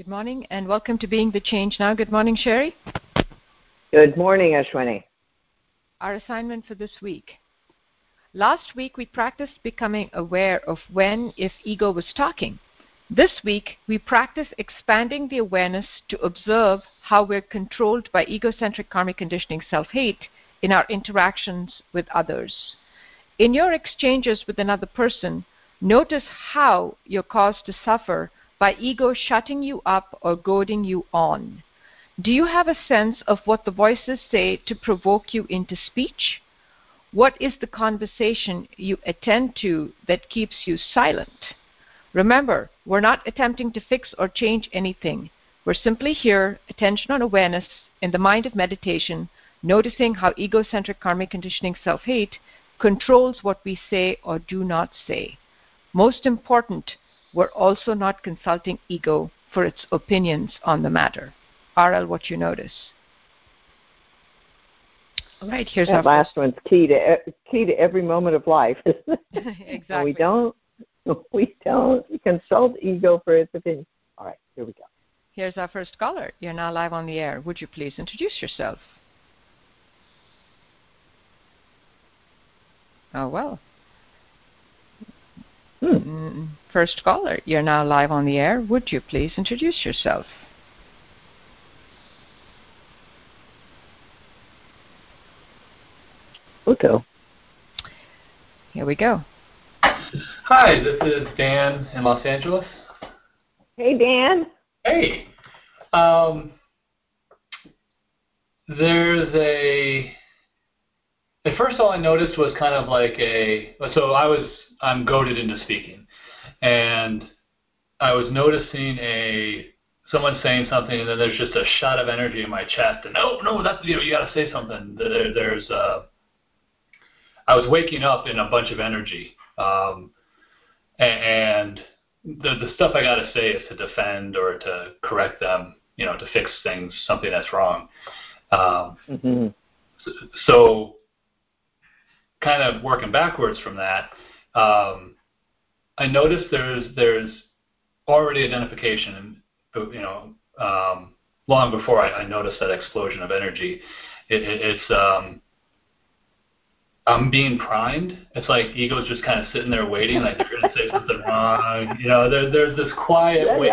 Good morning and welcome to Being the Change Now. Good morning, Cheri. Good morning, Ashwini. Our assignment for this week. Last week we practiced becoming aware of when, if ego was talking. This week we practice expanding the awareness to observe how we're controlled by egocentric karmic conditioning self hate in our interactions with others. In your exchanges with another person, notice how you're caused to suffer by ego shutting you up or goading you on. Do you have a sense of what the voices say to provoke you into speech? What is the conversation you attend to that keeps you silent? Remember, we're not attempting to fix or change anything. We're simply here, attention on awareness, in the mind of meditation, noticing how egocentric karmic conditioning self hate controls what we say or do not say. Most important, we're also not consulting ego for its opinions on the matter. RL, what you notice. All right, here's that our last one's key to key to every moment of life. exactly. we don't we don't consult ego for its opinion. All right, here we go. Here's our first caller. You're now live on the air. Would you please introduce yourself? Oh well. Hmm. First caller, you're now live on the air. Would you please introduce yourself? Pluto. Here we go. Hi, this is Dan in Los Angeles. Hey, Dan. Hey. Um, there's a. At first, all I noticed was kind of like a. So I was. I'm goaded into speaking, and I was noticing a someone saying something, and then there's just a shot of energy in my chest, and no, no, that's you know you got to say something. There, there's. Uh, I was waking up in a bunch of energy, um, and the the stuff I got to say is to defend or to correct them, you know, to fix things, something that's wrong. Um, mm-hmm. so, kind of working backwards from that, um, I noticed there's there's already identification, you know, um, long before I, I, noticed that explosion of energy. It, it, it's um, I'm being primed. It's like ego's just kind of sitting there waiting, like they're going to say something wrong. You know, there, there's this quiet yeah, wait.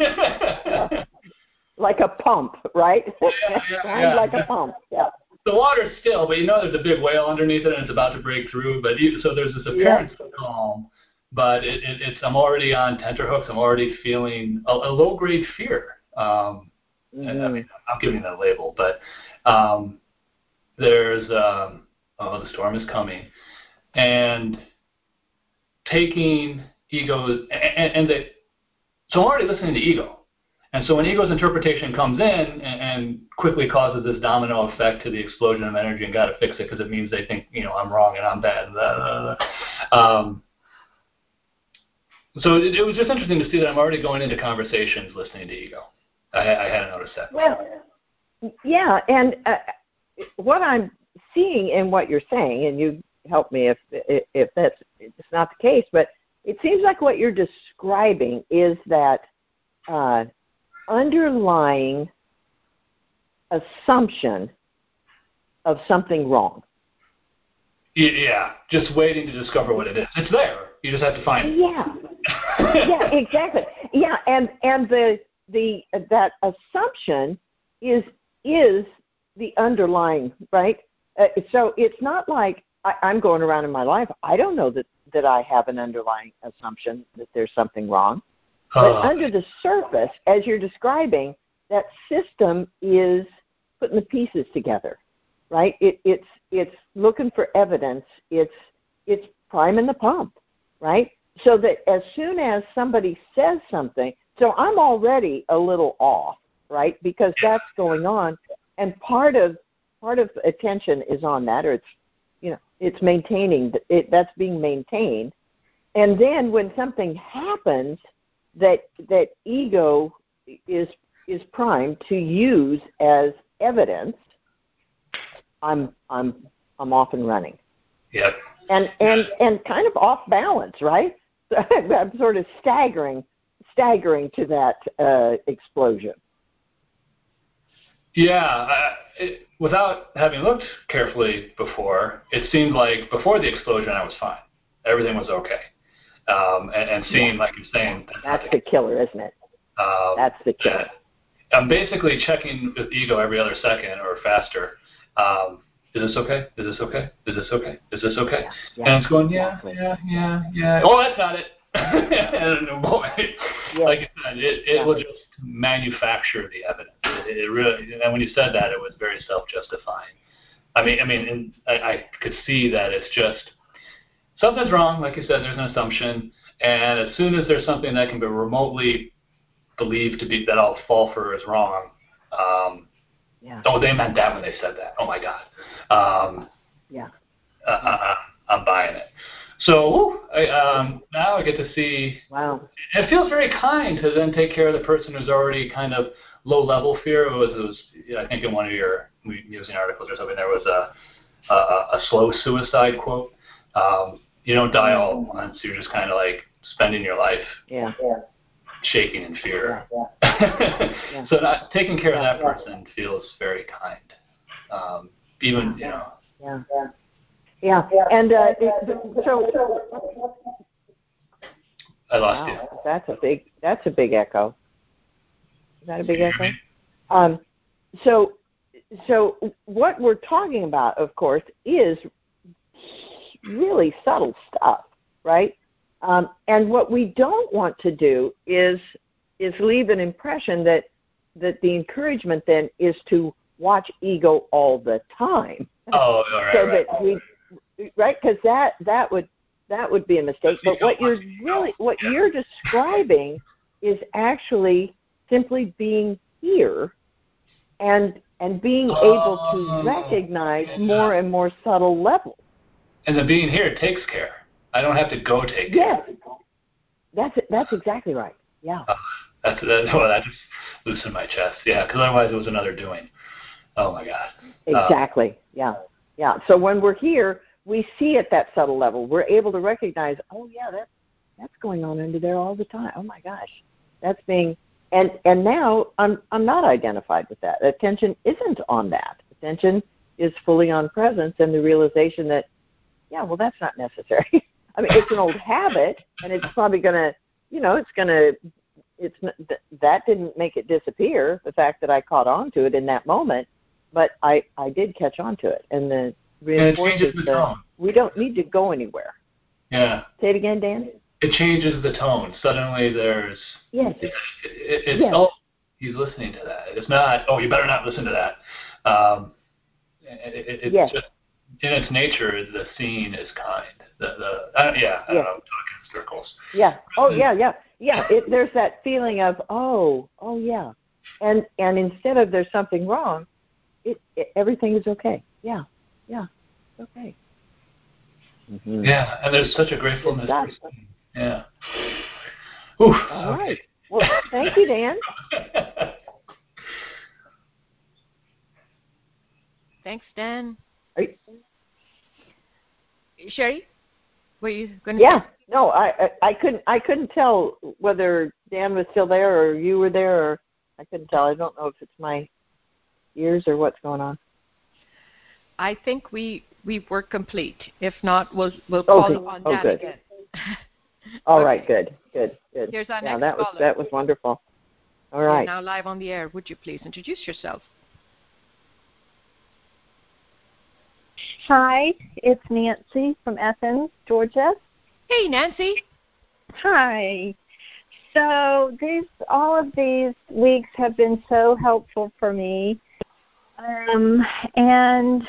Yeah. like a pump, right? Yeah, yeah, like a pump. Yeah. The water's still, but you know there's a big whale underneath it and it's about to break through. But you, so there's this appearance of calm, but it, it, it's I'm already on tenterhooks. I'm already feeling a, a low grade fear. Um, mm-hmm. I mean, I'm giving that label, but um, there's um, oh, the storm is coming, and taking ego and, and the, so I'm already listening to ego. And so when ego's interpretation comes in and, and quickly causes this domino effect to the explosion of energy and got to fix it because it means they think, you know, I'm wrong and I'm bad. Blah, blah, blah. Um, so it, it, was just interesting to see that I'm already going into conversations listening to ego. I, I hadn't noticed that. Well, yeah, and uh, what I'm seeing in what you're saying, and you help me if if that's it's not the case, but it seems like what you're describing is that uh, underlying assumption of something wrong. Yeah, just waiting to discover what it is. It's there. You just have to find it. Yeah. yeah, exactly. Yeah, and and the the that assumption is is the underlying right. Uh, so it's not like I, I'm going around in my life. I don't know that that I have an underlying assumption that there's something wrong. But ah. under the surface, as you're describing, that system is putting the pieces together, right? It, it's it's looking for evidence. It's it's priming the pump, right? So that as soon as somebody says something, so I'm already a little off, right? Because that's going on, and part of part of attention is on that, or it's you know it's maintaining it. That's being maintained, and then when something happens that that ego is is primed to use as evidence, I'm I'm I'm off and running. Yep. And and and kind of off balance, right? I'm sort of staggering staggering to that uh, explosion. Yeah, uh, it, without having looked carefully before, it seemed like before the explosion I was fine. Everything was okay. Um, and, and seeing, yeah. like you're saying, that's the killer, isn't it? Um, that's the killer. I'm basically checking with ego every other second or faster. Um, is this okay? Is this okay? Is this okay? Is this okay? Yeah, yeah, and it's going, yeah, exactly. yeah, yeah, yeah. Oh, that's not it. and boy, yeah. like I said, it, it will just manufacture the evidence. It, it really, and when you said that, it was very self-justifying. I mean, I mean, and I, I could see that it's just something's wrong. Like you said, there's an assumption, and as soon as there's something that can be remotely believed to be that I'll fall for is wrong. Um, yeah. Oh, they meant that when they said that. Oh my God. Um, yeah. Uh, uh, I'm buying it. So I, um, now I get to see. Wow. It feels very kind to then take care of the person who's already kind of low level fear. It was, it was I think in one of your using articles or something there was a a, a slow suicide quote. Um, you don't die all at once. You're just kind of like spending your life. Yeah. yeah. Shaking in fear. Yeah, yeah. so not, taking care of that person feels very kind. Um, even you know. Yeah. Yeah, and uh, so I lost wow, you. That's a big. That's a big echo. Is that a big echo? Um, so, so what we're talking about, of course, is really subtle stuff, right? Um, and what we don't want to do is is leave an impression that that the encouragement then is to watch ego all the time. Oh, all right, so right. that we right? Because that that would that would be a mistake. But what you're really what you're describing is actually simply being here and and being able to oh. recognize more and more subtle levels. And the being here takes care. I don't have to go take care. Yes, that's that's exactly right. Yeah. Uh, that's that. Well, that just loosened my chest. Yeah, because otherwise it was another doing. Oh my God. Exactly. Uh, yeah. Yeah. So when we're here, we see at that subtle level. We're able to recognize, oh yeah, that that's going on under there all the time. Oh my gosh, that's being and and now I'm I'm not identified with that. Attention isn't on that. Attention is fully on presence and the realization that, yeah, well that's not necessary. I mean, it's an old habit, and it's probably gonna, you know, it's gonna, it's that didn't make it disappear. The fact that I caught on to it in that moment, but I I did catch on to it, and the reinforces the, tone. we don't need to go anywhere. Yeah. Say it again, Dan. It changes the tone. Suddenly there's yes. It, it, it's yes. oh he's listening to that. It's not oh you better not listen to that. Um, it, it's yes. just in its nature the scene is kind. The the uh, yeah I don't know talking circles. Yeah. Oh yeah yeah yeah. It, there's that feeling of oh oh yeah, and and instead of there's something wrong, it, it everything is okay. Yeah yeah, okay. Mm-hmm. Yeah, and there's such a gratefulness. Yeah. Oof, All okay. right. Well, thank you, Dan. Thanks, Dan. You, Cheri, were you going to? Yeah. Say? No, I, I I couldn't I couldn't tell whether Dan was still there or you were there or I couldn't tell. I don't know if it's my ears or what's going on. I think we we were complete. If not, we'll we'll oh, call okay. on oh, Dan good. again. All okay. right, good, good, good. Here's our yeah, next that caller. was that was wonderful. All right. Now live on the air. Would you please introduce yourself? Hi, it's Nancy from Athens, Georgia. Hey, Nancy. Hi. So these all of these weeks have been so helpful for me, um, and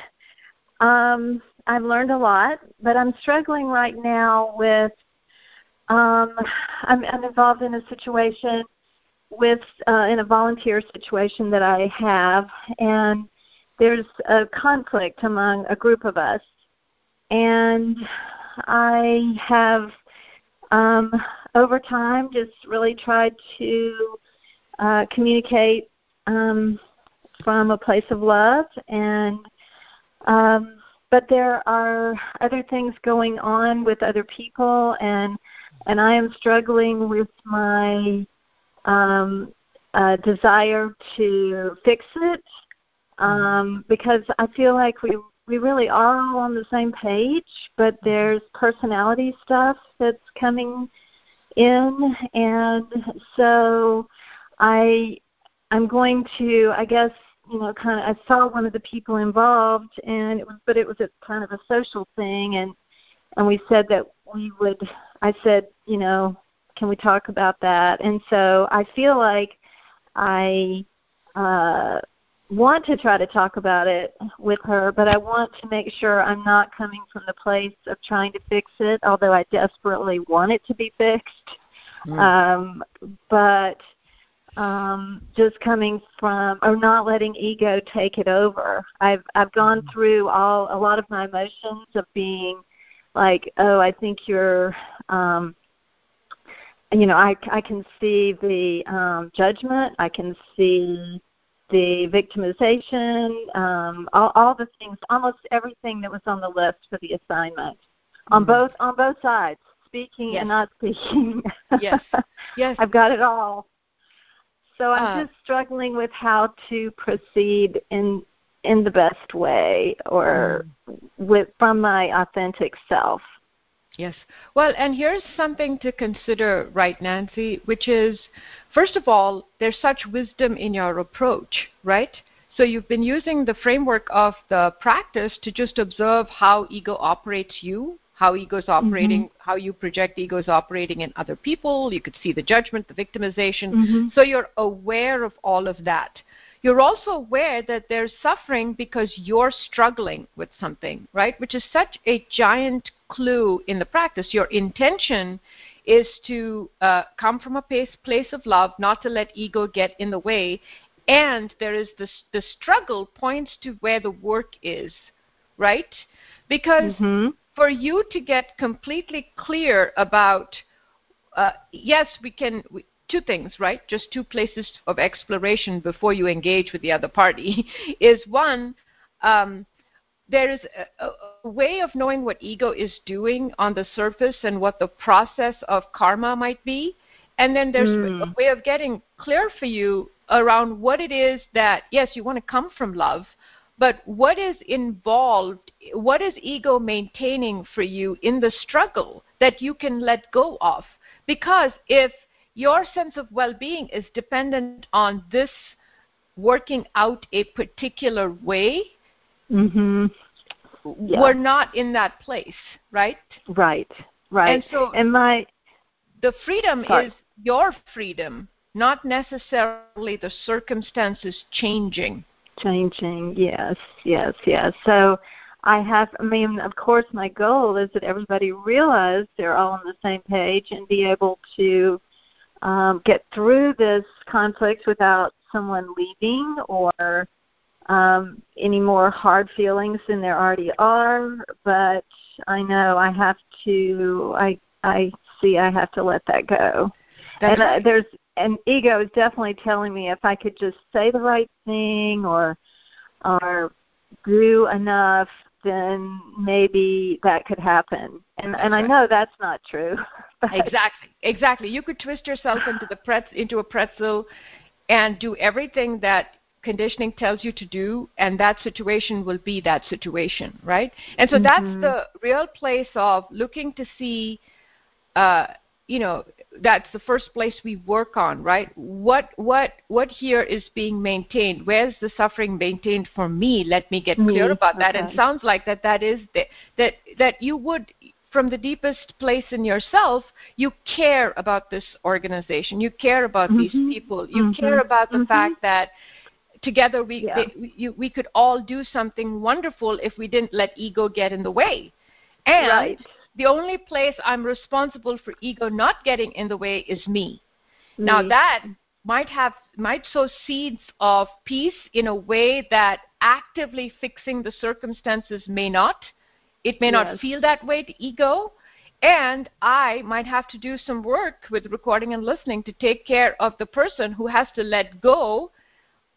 um, I've learned a lot, but I'm struggling right now with. Um, I'm, I'm involved in a situation with uh, in a volunteer situation that I have, and there's a conflict among a group of us, and I have um, over time just really tried to uh, communicate um, from a place of love and um, but there are other things going on with other people, and and I am struggling with my um, a desire to fix it um, because I feel like we we really are all on the same page, but there's personality stuff that's coming in, and so I I'm going to I guess you know kind of I saw one of the people involved, and it was but it was a kind of a social thing, and and we said that we would I said you know can we talk about that, and so I feel like I uh want to try to talk about it with her, but I want to make sure I'm not coming from the place of trying to fix it, although I desperately want it to be fixed. Mm. Um, but um, just coming from or not letting ego take it over. I've I've gone mm. through all a lot of my emotions of being like, oh, I think you're um, you know, I I can see the um, judgment. I can see the victimization, um, all, all the things, almost everything that was on the list for the assignment, mm-hmm. on both on both sides, speaking yes. and not speaking. yes, yes, I've got it all. So I'm uh, just struggling with how to proceed in in the best way, or mm. with from my authentic self. Yes. Well, and here's something to consider, right, Nancy, which is first of all, there's such wisdom in your approach, right? So you've been using the framework of the practice to just observe how ego operates you, how ego's operating, mm-hmm. how you project ego's operating in other people. You could see the judgment, the victimization. Mm-hmm. So you're aware of all of that. You're also aware that there's suffering because you're struggling with something, right? Which is such a giant clue in the practice. Your intention is to uh, come from a place, place of love, not to let ego get in the way. And there is this, the struggle points to where the work is, right? Because mm-hmm. for you to get completely clear about, uh, yes, we can, we, two things, right? Just two places of exploration before you engage with the other party is one, um, there is a, a, way of knowing what ego is doing on the surface and what the process of karma might be. And then there's mm. a way of getting clear for you around what it is that, yes, you want to come from love, but what is involved, what is ego maintaining for you in the struggle that you can let go of? Because if your sense of well being is dependent on this working out a particular way, mm-hmm. yeah. we're not in that place, right? Right, right. And so and my the freedom sorry. is your freedom, not necessarily the circumstances changing. Changing, yes, yes, yes. So I have, I mean, of course, my goal is that everybody realize they're all on the same page and be able to um, get through this conflict without someone leaving or um, any more hard feelings than there already are. But I know I have to. I I see I have to let that go. That's and right. uh, there's and ego is definitely telling me if I could just say the right thing or or do enough then maybe that could happen. And and I know that's not true. exactly. Exactly. You could twist yourself into the pretz into a pretzel and do everything that conditioning tells you to do and that situation will be that situation, right? And so mm-hmm. that's the real place of looking to see uh you know that's the first place we work on right what what what here is being maintained where's the suffering maintained for me let me get clear about that okay. and sounds like that that is the, that that you would from the deepest place in yourself you care about this organization you care about mm-hmm. these people you mm-hmm. care about the mm-hmm. fact that together we yeah. they, we, we could all do something wonderful if we didn't let ego get in the way and right the only place I'm responsible for ego not getting in the way is me. me. Now that might have might sow seeds of peace in a way that actively fixing the circumstances may not. It may yes. not feel that way to ego. And I might have to do some work with recording and listening to take care of the person who has to let go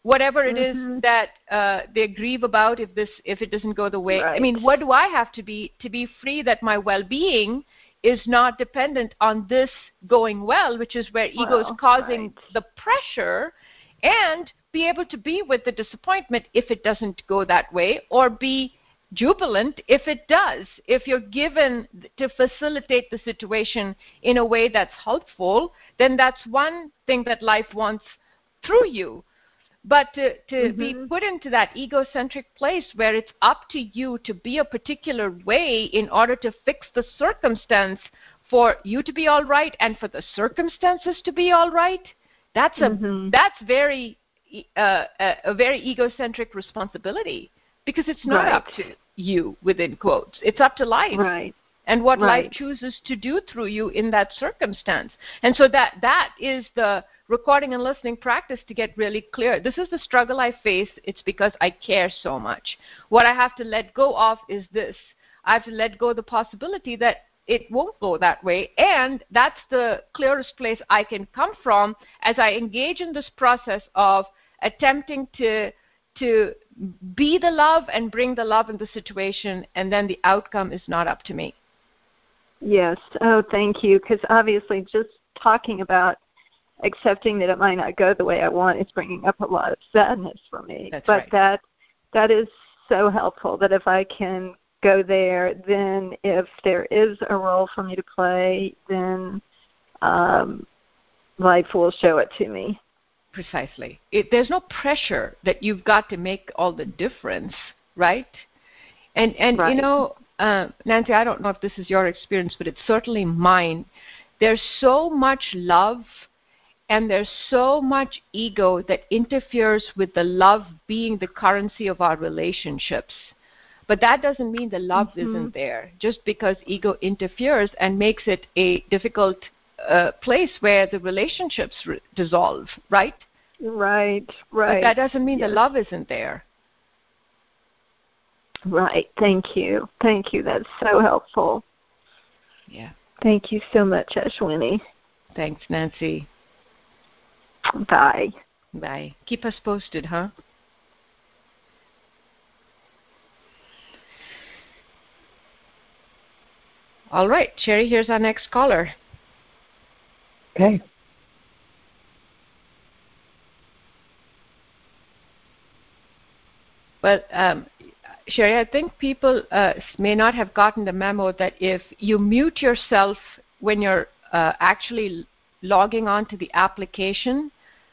whatever it mm-hmm. is that uh, they grieve about if this if it doesn't go the way right. i mean what do i have to be to be free that my well-being is not dependent on this going well, which is where ego Well, is causing right. the pressure, and be able to be with the disappointment if it doesn't go that way, or be jubilant if it does. If you're given to facilitate the situation in a way that's helpful, then that's one thing that life wants through you. But to, to be Mhm. put into that egocentric place where it's up to you to be a particular way in order to fix the circumstance for you to be all right and for the circumstances to be all right, that's a Mhm. that's very e- uh, a, a very egocentric responsibility because it's not Right. up to you within quotes. It's up to life Right. and what life chooses to do through you in that circumstance. And so that that is the recording and listening practice to get really clear. This is the struggle I face. It's because I care so much. What I have to let go of is this. I have to let go of the possibility that it won't go that way. And that's the clearest place I can come from as I engage in this process of attempting to to be the love and bring the love in the situation and then the outcome is not up to me. Yes. Oh, thank you. Because obviously, just talking about accepting that it might not go the way I want is bringing up a lot of sadness for me. That's but right. that that is so helpful. That if I can go there, then if there is a role for me to play, then um, life will show it to me. Precisely. It, there's no pressure that you've got to make all the difference, right? And and Right. you know, uh, Nancy, I don't know if this is your experience, but it's certainly mine. There's so much love and there's so much ego that interferes with the love being the currency of our relationships. But that doesn't mean the love Mhm. isn't there. Just because ego interferes and makes it a difficult uh, place where the relationships re- dissolve, right? Right. right. But that doesn't mean Yes. the love isn't there. Right. Thank you. Thank you. That's so helpful. Yeah. Thank you so much, Ashwini. Thanks, Nancy. Bye. Bye. Keep us posted, huh? All right, Cheri, here's our next caller. Okay. But um, Cheri, I think people uh, may not have gotten the memo that if you mute yourself when you're uh, actually logging onto the application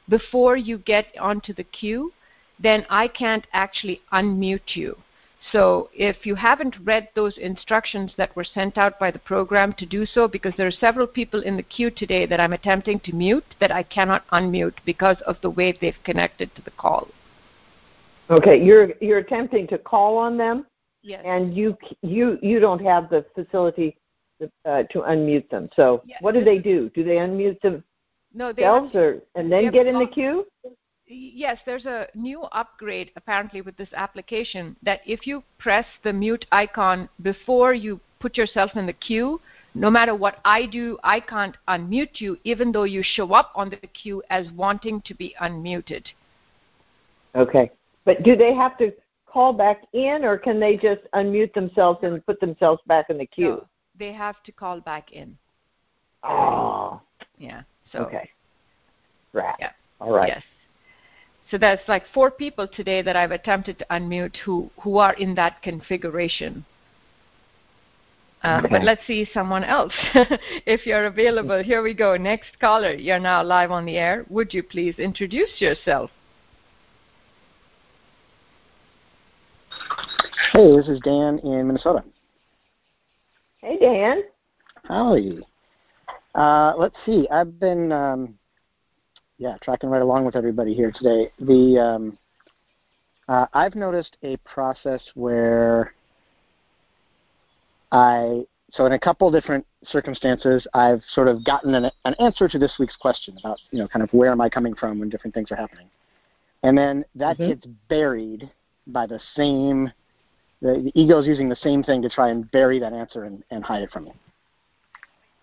before you get onto the queue, then I can't actually unmute you. So if you haven't read those instructions that were sent out by the program to do so, because there are several people in the queue today that I'm attempting to mute that I cannot unmute because of the way they've connected to the call. Okay, you're you're attempting to call on them, Yes. and you you you don't have the facility uh, to unmute them. So Yeah, what do they do? Do they unmute no, they themselves, or and then get in the queue? Yes, there's a new upgrade apparently with this application that if you press the mute icon before you put yourself in the queue, no matter what I do, I can't unmute you even though you show up on the queue as wanting to be unmuted. Okay, but do they have to call back in, or can they just unmute themselves and put themselves back in the queue? So they have to call back in. Oh, Yeah. So okay. Right. Yeah. All right. Yes. So that's like four people today that I've attempted to unmute who, who are in that configuration. Uh, But let's see someone else. if you're available, here we go. Next caller, you're now live on the air. Would you please introduce yourself? Hey, this is Dan in Minnesota. Hey, Dan. Howdy. Uh, let's see. I've been, um, yeah, tracking right along with everybody here today. The um, uh, I've noticed a process where I, so in a couple different circumstances, I've sort of gotten an, an answer to this week's question about, you know, kind of where am I coming from when different things are happening, and then that Mhm. gets buried by the same. The, the ego is using the same thing to try and bury that answer and, and hide it from me.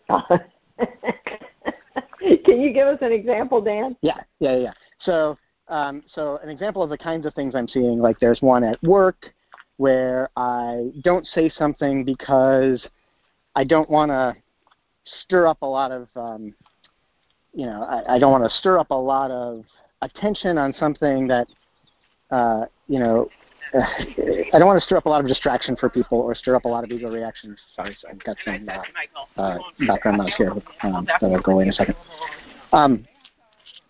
Can you give us an example, Dan? Yeah, yeah, yeah. So, um, so an example of the kinds of things I'm seeing, like there's one at work where I don't say something because I don't want to stir up a lot of um, you know I, I don't want to stir up a lot of attention on something that uh, you know I don't want to stir up a lot of distraction for people or stir up a lot of ego reactions. Sorry, so I've got some uh, uh, background noise here um, that will go in a second. Um,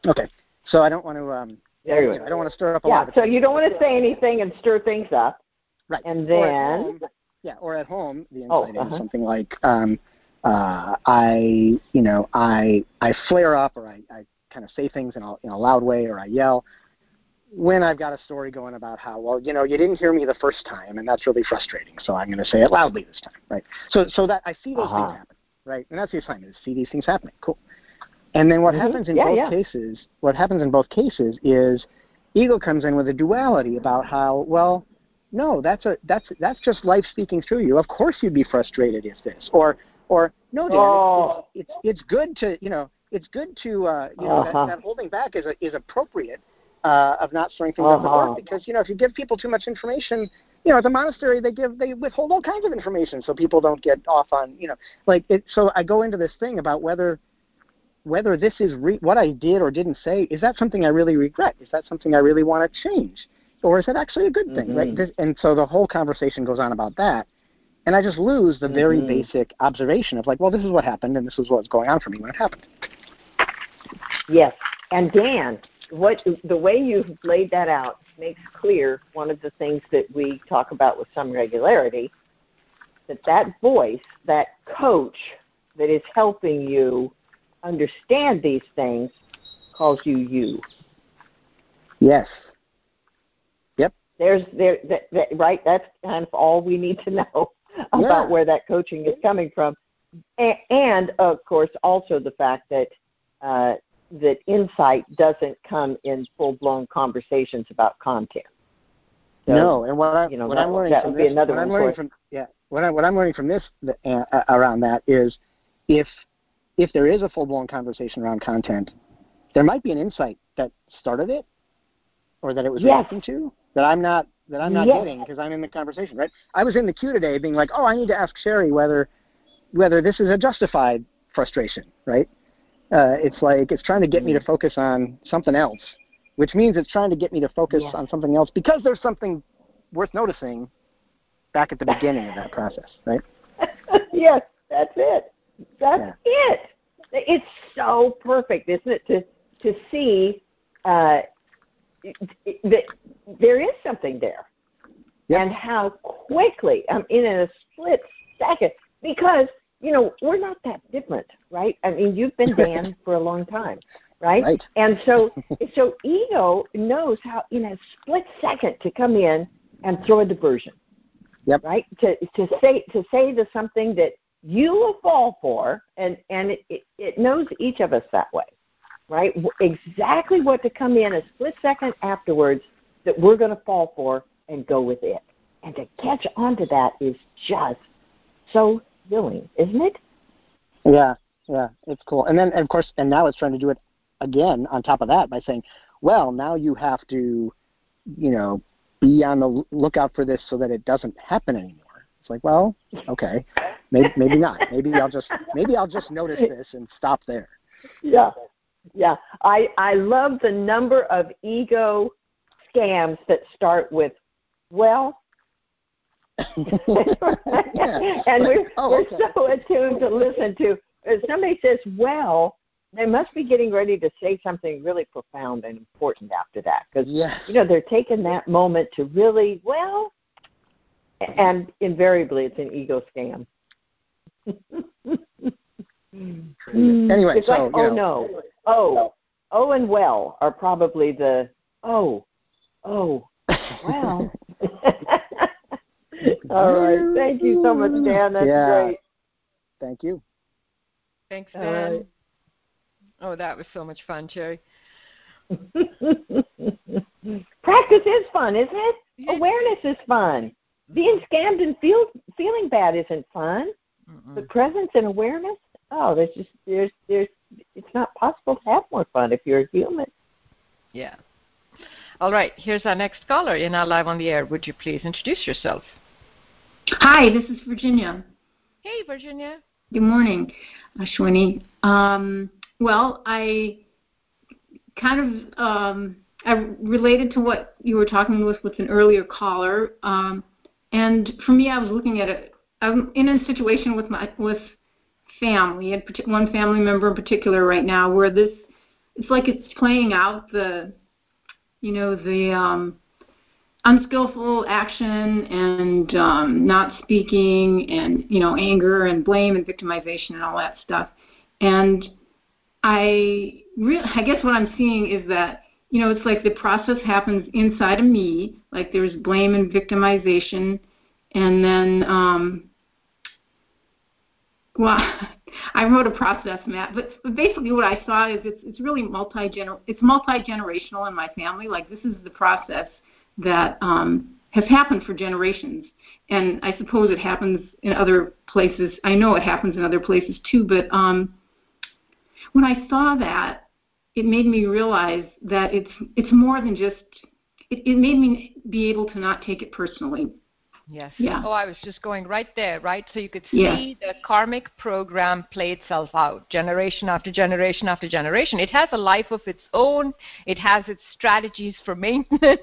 okay, so I don't want to. Um, there you I don't want to stir up a yeah, lot of. so you don't want to say anything and stir things up. Right. And Or then, home- yeah, or at home, the Oh, uh-huh. is something like, um, uh, I, you know, I, I flare up, or I, I kind of say things in a, in a loud way, or I yell. When I've got a story going about how, well, you know, you didn't hear me the first time, and that's really frustrating, so I'm going to say it loudly this time, right? So, so that I see those Uh-huh. things happen, right? And that's the assignment: is see these things happening. Cool. And then what Mhm. happens in Yeah, both yeah. cases, what happens in both cases is ego comes in with a duality about how, well, no, that's a that's that's just life speaking through you. Of course you'd be frustrated if this, or or no, Dan, Oh. it's, it's it's good to you know it's good to uh, you know Uh-huh. that, that holding back is a, is appropriate uh, of not throwing things Uh-huh. door because you know if you give people too much information, you know at the monastery they give they withhold all kinds of information so people don't get off on you know like it. So I go into this thing about whether whether this is re- what I did or didn't say is that something I really regret? Is that something I really want to change? Or is it actually a good thing, right? Mhm. This, and so the whole conversation goes on about that, and I just lose the very Mhm. basic observation of like, well, this is what happened, and this is what's going on for me when it happened. yes. And Dan, what the way you've laid that out makes clear one of the things that we talk about with some regularity that that voice, that coach that is helping you understand these things calls you you. Yes. Yep. There's there that, that right. That's kind of all we need to know about Yeah. where that coaching is coming from, and, and of course also the fact that uh, that insight doesn't come in full blown conversations about content. So, no, and what, I, you know, what that- I'm learning that from would be this, another what I'm learning from yeah, what I what I'm learning from this uh, around that is if if there is a full blown conversation around content, there might be an insight that started it, or that it was Yes. reacting to that I'm not that I'm not Yes. getting because I'm in the conversation. Right? I was in the queue today, being like, oh, I need to ask Cheri whether whether this is a justified frustration. Right? Uh, it's like it's trying to get me to focus on something else, which means it's trying to get me to focus Yes. on something else because there's something worth noticing back at the beginning of that process, right? yes, that's it. That's Yeah. it. It's so perfect, isn't it, to to see uh, that there is something there, Yep. and how quickly, um, in a split second, because you know we're not that different, right? I mean, you've been Dan for a long time, right? Right. And so, so ego knows how in a split second to come in and throw a diversion. Yep. Right. To to say to say the something that you will fall for, and and it, it, it knows each of us that way, right? Exactly what to come in a split second afterwards that we're going to fall for and go with it, and to catch on to that is just so thrilling, isn't it? Yeah, yeah, it's cool. And then, of course, and now it's trying to do it again on top of that by saying, well, now you have to, you know, be on the lookout for this so that it doesn't happen anymore. It's like, well, okay, maybe maybe not. Maybe I'll just maybe I'll just notice this and stop there. Yeah, yeah. I I love the number of ego scams that start with well. and we're Oh, we're okay. so attuned to listen to. If somebody says well, they must be getting ready to say something really profound and important after that because Yes. you know they're taking that moment to really well, and invariably it's an ego scam. Hmm. Anyway, it's so like, oh know, no, oh, oh, and well are probably the oh, oh, well. All right, thank you so much, Dan. That's Yeah. great. Thank you. Thanks, Dan. right. Oh, that was so much fun, Cheri. Practice is fun, isn't it? Yeah. Awareness is fun. Being scammed and feel, feeling bad isn't fun. Mm-mm. But presence and awareness, oh, there's just there's there's it's not possible to have more fun if you're a human. Yeah. All right, here's our next caller. You're now live on the air. Would you please introduce yourself? Hi, this is Virginia. Hey, Virginia. Good morning, Ashwini. Um, well, I kind of um, I related to what you were talking with with an earlier caller, um, and for me, I was looking at it. I'm in a situation with my with family, and one family member in particular right now, where this it's like it's playing out the, you know, the um, unskillful action and um, not speaking and you know anger and blame and victimization and all that stuff and i re- i guess what i'm seeing is that you know it's like the process happens inside of me like there's blame and victimization and then um well I wrote a process map, but, basically what I saw is it's it's really multi it's multi generational in my family. Like this is the process that um, has happened for generations. And I suppose it happens in other places. I know it happens in other places too, but um, when I saw that, it made me realize that it's it's more than just. It, it made me be able to not take it personally. Yes. Yeah. Oh, I was just going right there, right? So you could see yeah. the karmic program play itself out generation after generation after generation. It has a life of its own. It has its strategies for maintenance.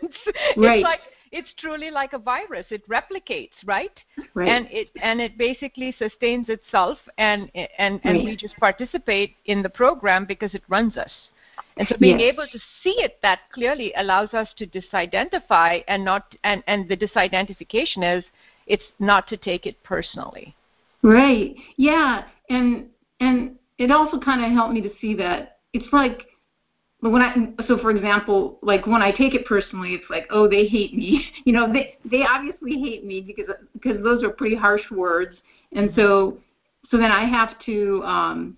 Right. it's like it's truly like a virus. It replicates, right? Right. And it and it basically sustains itself and and and right. we just participate in the program because it runs us. And so being yes. able to see it that clearly allows us to disidentify and not and, and the disidentification is it's not to take it personally. Right. Yeah. And and it also kind of helped me to see that it's like but when I so for example, like when I take it personally, it's like, oh, they hate me. You know, they they obviously hate me because because those are pretty harsh words. And so so then I have to um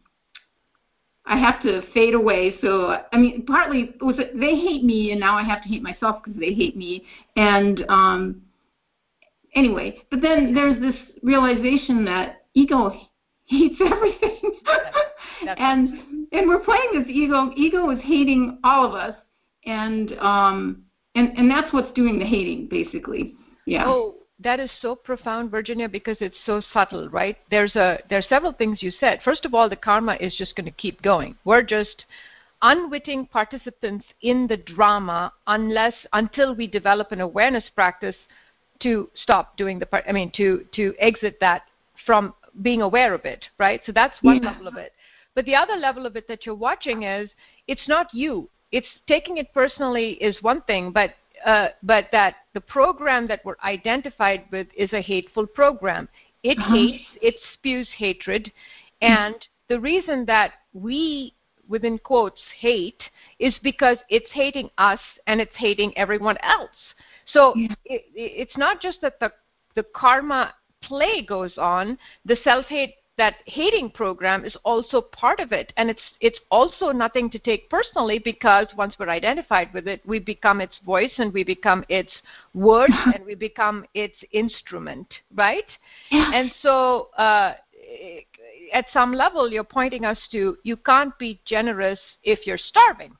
I have to fade away. So I mean, partly it was they hate me, and now I have to hate myself because they hate me. And um, anyway, but then there's this realization that ego hates everything, and and we're playing this ego. Ego is hating all of us, and um, and and that's what's doing the hating, basically. Yeah. Oh, that is so profound, Virginia, because it's so subtle, right? There's a there's several things you said. First of all, the karma is just going to keep going. We're just unwitting participants in the drama unless until we develop an awareness practice to stop doing the part. I mean, to to exit that from being aware of it, right? So that's one yeah. level of it. But the other level of it that you're watching is it's not you. It's taking it personally is one thing, but uh, but that the program that we're identified with is a hateful program. It uh-huh. hates, it spews hatred, and the reason that we, within quotes, hate is because it's hating us and it's hating everyone else. So yeah. it, it's not just that the the karma play goes on, the self hate that hating program is also part of it. And it's it's also nothing to take personally because once we're identified with it we become its voice and we become its word and we become its instrument right? Yeah. and so uh, at some level you're pointing us to you can't be generous if you're starving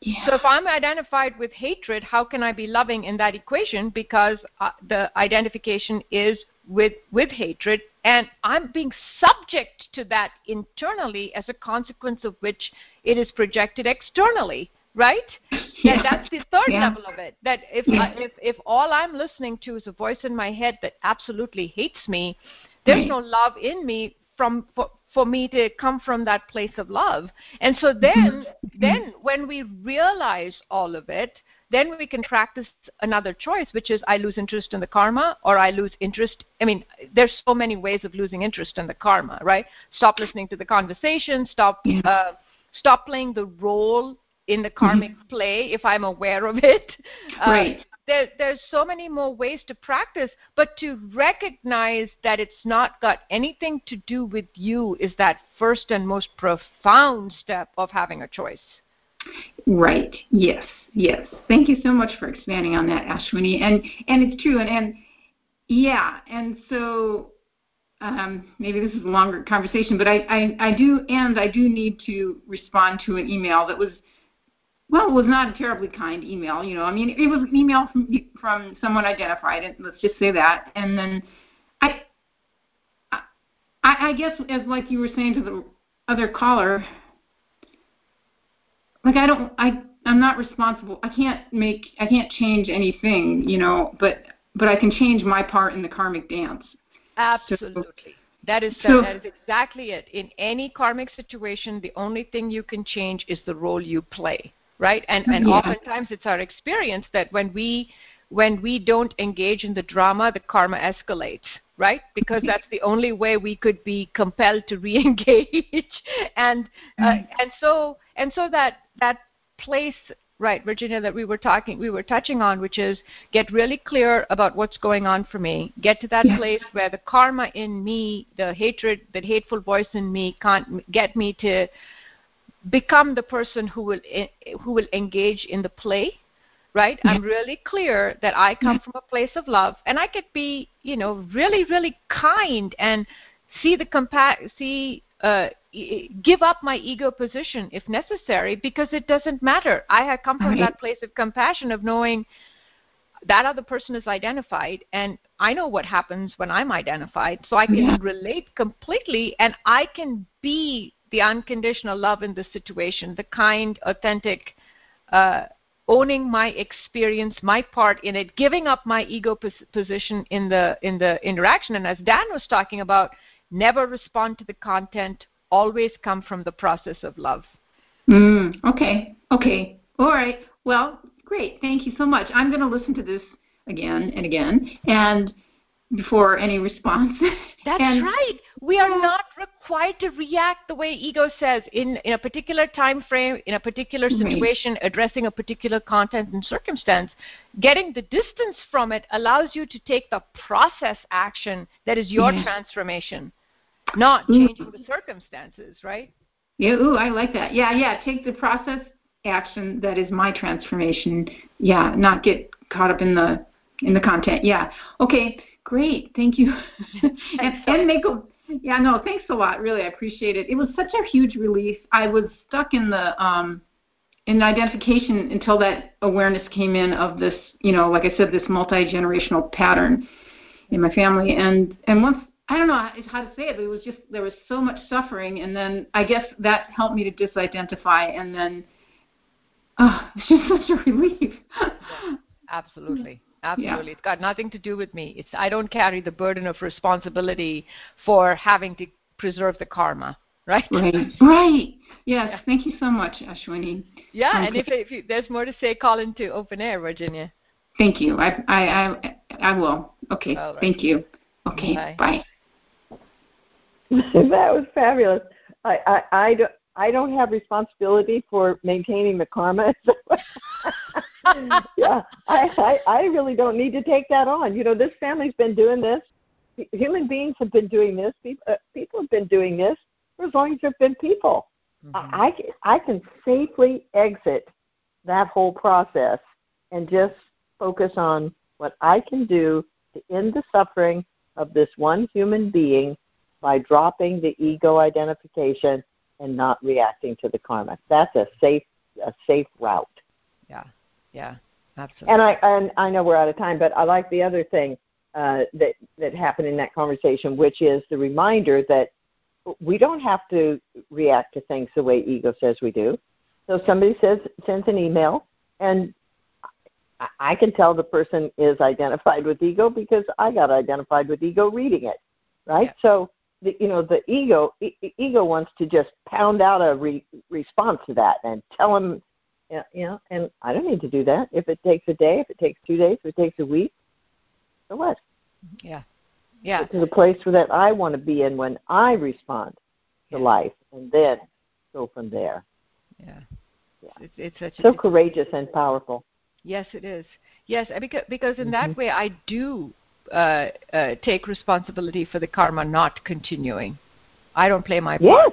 yeah. So if I'm identified with hatred, how can I be loving in that equation? Because uh, the identification is with with hatred and i'm being subject to that internally as a consequence of which it is projected externally right yeah. that, that's the third yeah. level of it that if. I, if if all i'm listening to is a voice in my head that absolutely hates me there's right. no love in me from for, for me to come from that place of love and so then mm-hmm. then when we realize all of it then we can practice another choice, which is I lose interest in the karma or I lose interest. I mean, there's so many ways of losing interest in the karma, right? Stop listening to the conversation, stop, uh, stop playing the role in the karmic mm-hmm. play if I'm aware of it. Uh, right. There, there's so many more ways to practice, but to recognize that it's not got anything to do with you is that first and most profound step of having a choice. Right. Yes. Yes. Thank you so much for expanding on that, Ashwini. And and it's true. And and yeah. And so um, maybe this is a longer conversation, but I, I I do and I do need to respond to an email that was well, it was not a terribly kind email. You know, I mean, it was an email from from someone identified, and let's just say that. And then I I, I guess as like you were saying to the other caller, like I don't I I'm not responsible. I can't make I can't change anything, you know, but but I can change my part in the karmic dance. Absolutely. So, that is so, that is exactly it. In any karmic situation, the only thing you can change is the role you play, right? And and Yeah. oftentimes it's our experience that when we when we don't engage in the drama, the karma escalates, right? Because that's the only way we could be compelled to re-engage. and uh, Right. and so and so that that place right virginia that we were talking we were touching on which is get really clear about what's going on for me get to that Yeah. place where the karma in me the hatred that hateful voice in me can't get me to become the person who will who will engage in the play right i'm really clear that i come Yeah. from a place of love and i could be you know really really kind and see the compa- see uh, give up my ego position if necessary because it doesn't matter i have come from Right. that place of compassion of knowing that other person is identified and i know what happens when i'm identified so i can Yeah. relate completely and i can be the unconditional love in this situation the kind authentic uh, owning my experience my part in it giving up my ego pos- position in the in the interaction and as dan was talking about never respond to the content always come from the process of love Mm, okay. Okay. All right. Well, great. Thank you so much. I'm going to listen to this again and again, and before any response. That's and, right. We are not required to react the way ego says in, in a particular time frame, in a particular Right. situation, addressing a particular content and circumstance. Getting the distance from it allows you to take the process action that is your Yeah. transformation, not Mm. changing the circumstances, right? Yeah. Ooh, I like that. Yeah. Yeah. Take the process action that is my transformation. Yeah. Not get caught up in the in the content. Yeah. Okay. Great. Thank you. and, and make a yeah. No. Thanks a lot. Really, I appreciate it. It was such a huge relief. I was stuck in the um in identification until that awareness came in of this, you know, like I said, this multi generational pattern in my family. And and once I don't know how how to say it, but it was just there was so much suffering, and then I guess that helped me to disidentify, and then oh, it's just such a relief. Absolutely. Absolutely. It's got nothing to do with me. It's I don't carry the burden of responsibility for having to preserve the karma, right? right, right. Yes, thank you so much, Ashwini. Yeah, Um, and if, if you, there's more to say, call into open air, Virginia. Thank you. I I I, I will. Okay. All right. Thank you. Okay. Bye. Bye. that was fabulous. I, I, I, don't, I don't have responsibility for maintaining the karma. yeah, I, I, I really don't need to take that on. You know, this family's been doing this. Human beings have been doing this. People, uh, people have been doing this for as long as there've been people. I, I, I can safely exit that whole process and just focus on what I can do to end the suffering of this one human being by dropping the ego identification and not reacting to the karma. That's a safe a safe route. Yeah, yeah, absolutely. And I and I know we're out of time, but I like the other thing uh, that that happened in that conversation, which is the reminder that we don't have to react to things the way ego says we do. So somebody says sends an email, and I- can tell the person is identified with ego because I got identified with ego reading it, right? Yeah. So the, you know the ego e- e- ego wants to just pound out a re- response to that and tell them yeah, you know, and I don't need to do that. If it takes a day, if it takes two days, if it takes a week, so what? yeah, yeah, Get to the place where that I want to be in when I respond to Yeah. life, and then go from there. yeah. Yeah. It's, it's such So a, courageous and powerful. yes, it is. Yes, because because in that Mhm. way I do uh, uh, take responsibility for the karma not continuing. I don't play my part. Yes.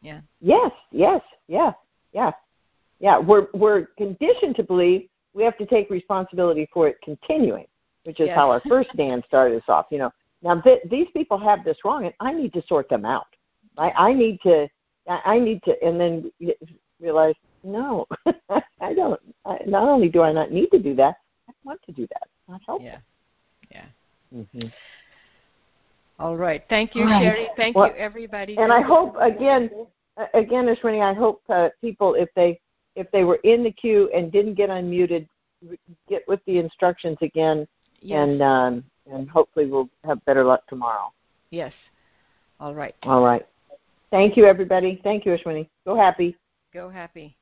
Yeah. Yes. Yes. Yeah. Yeah. Yeah. We're we're conditioned to believe we have to take responsibility for it continuing, which is Yes. how our first stand started us off. You know, now th- these people have this wrong, and I need to sort them out. I, I need to. I I need to, and then realize, no, I don't. I, not only do I not need to do that, I want to do that. It's not helpful. Yeah. Yeah. Mm-hmm. All right. Thank you, Right. Cheri. Thank Well, you, everybody. And I hope again, uh, again, Ashwini, I hope uh, people, if they if they were in the queue and didn't get unmuted, get with the instructions again, yes. and um, and hopefully we'll have better luck tomorrow. yes. All right. All right. Thank you, everybody. Thank you, Ashwini. Go happy. Go happy.